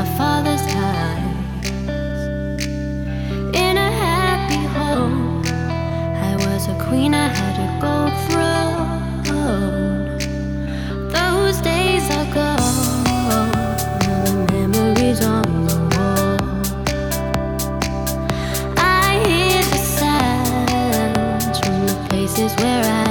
my father's eyes. In a happy home, I was a queen, I had a gold throne. Those days are gone, now the memories on the wall. I hear the sounds from the places where I.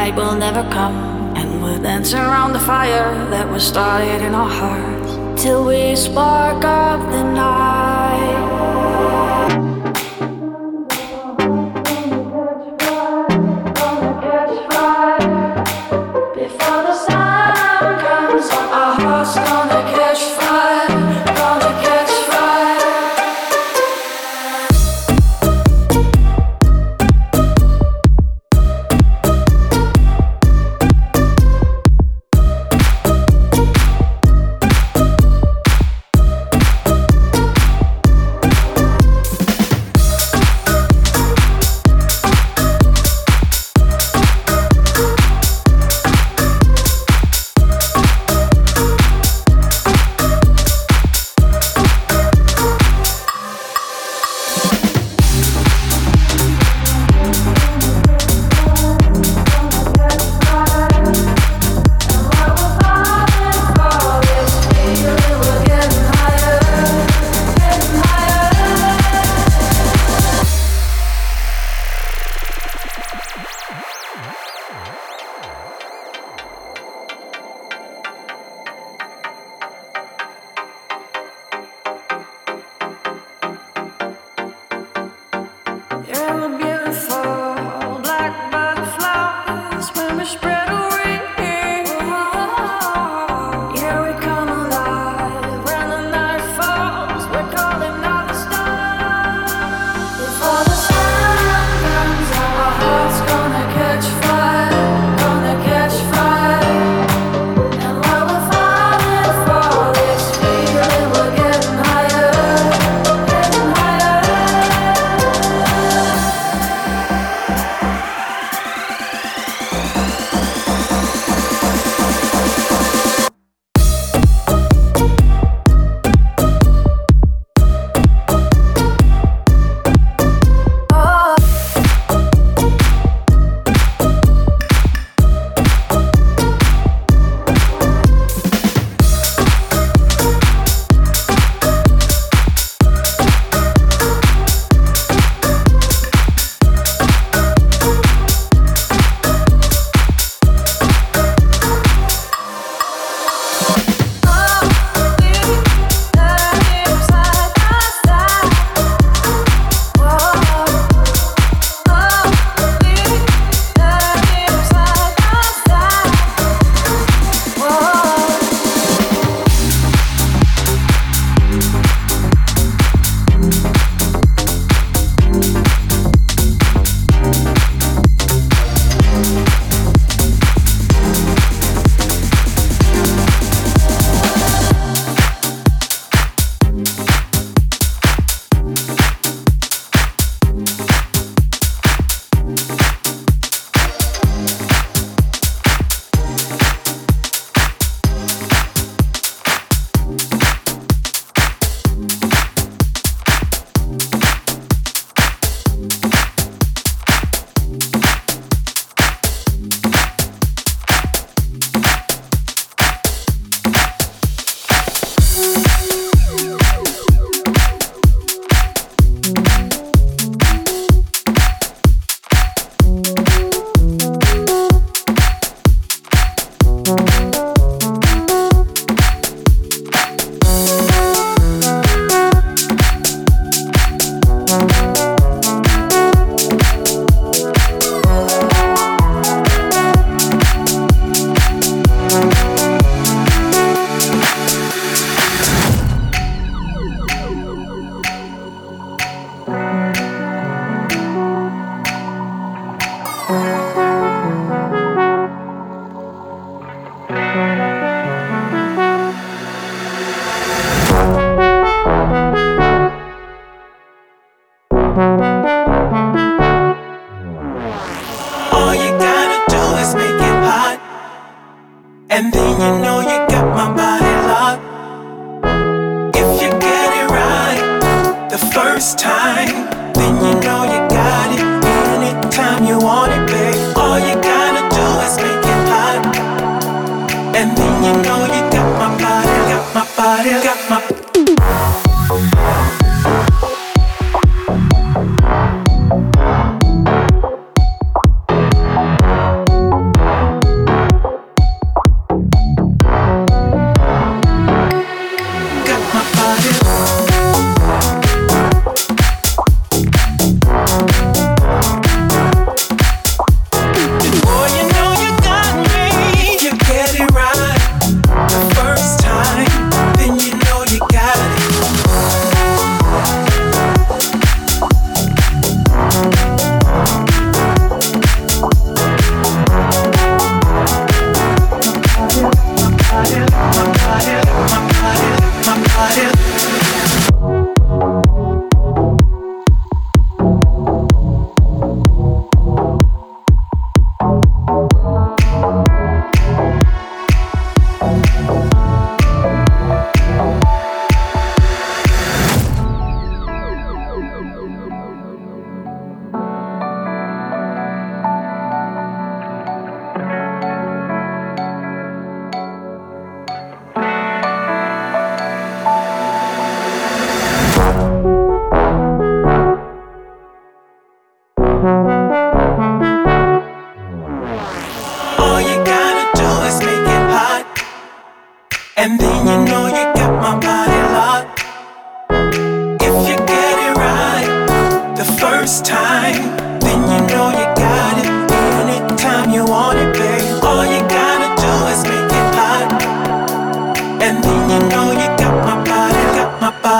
light will never come. And we'll dance around the fire that was started in our hearts till we spark up the night.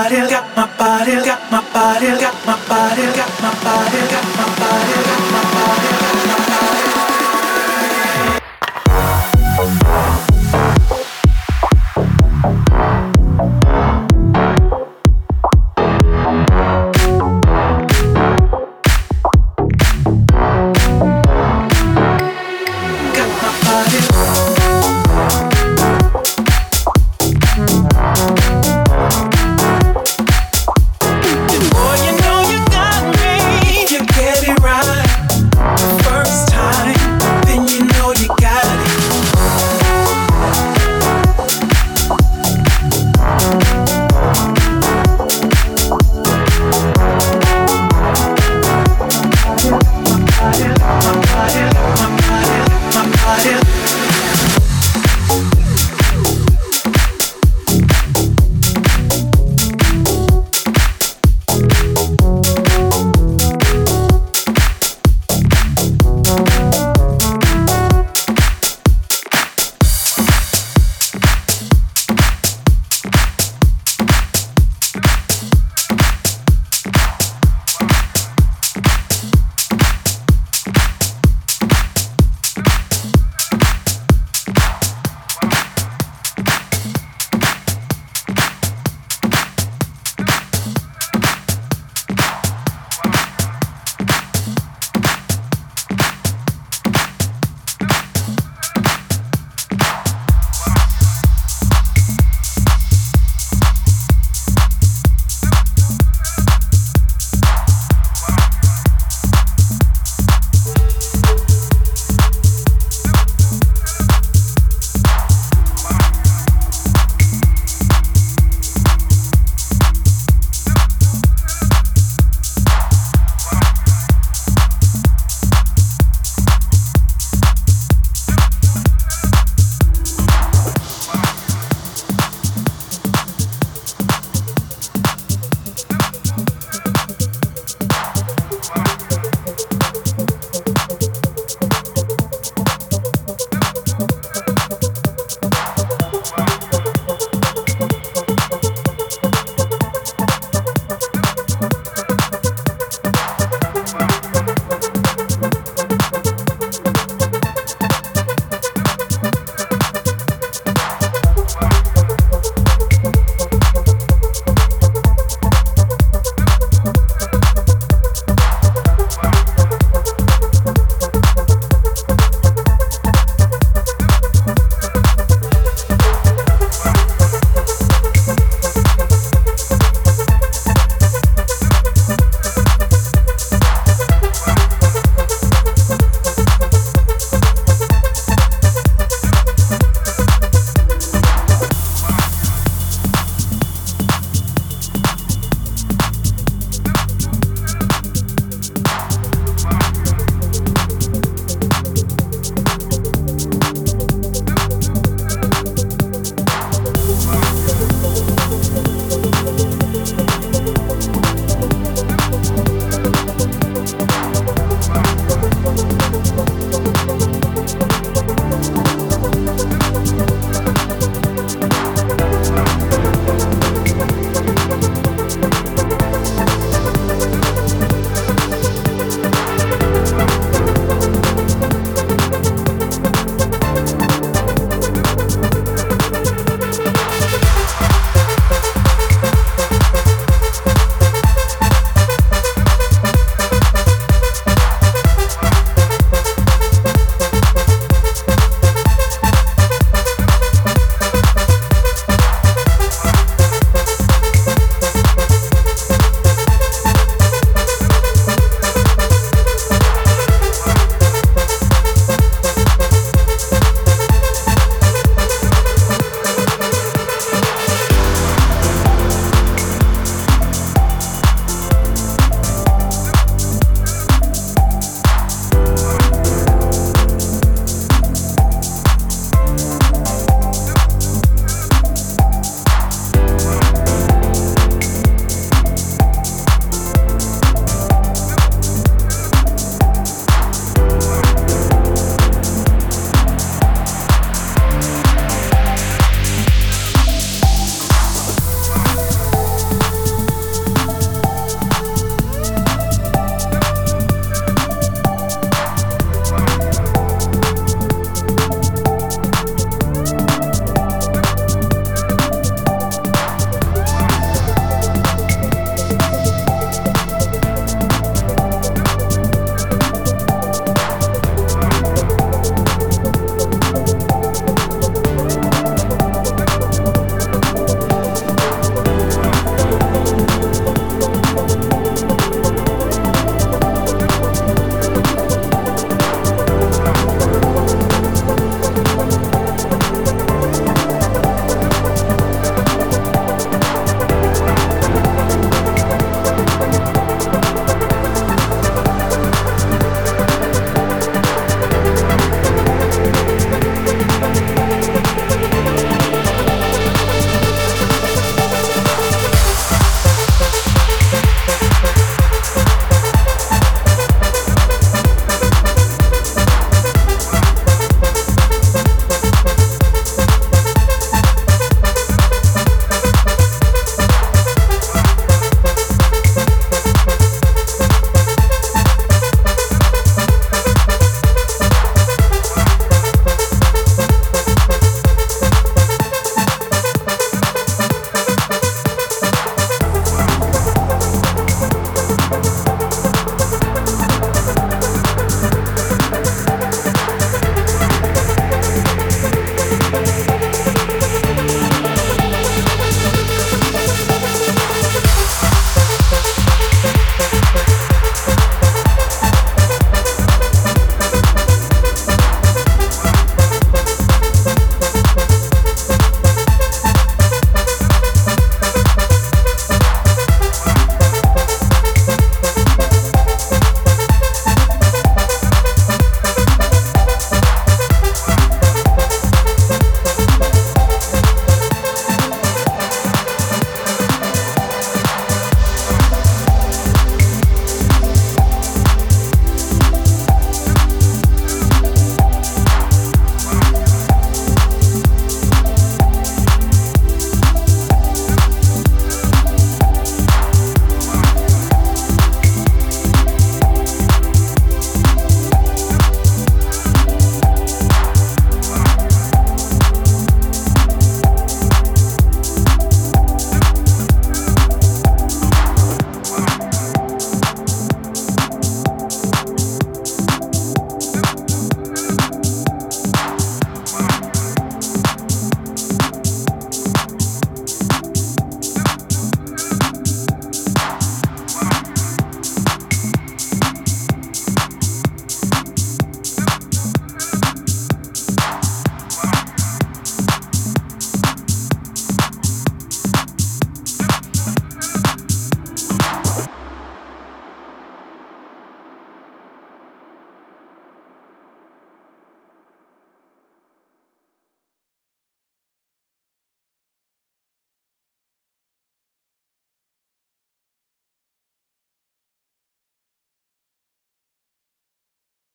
body got my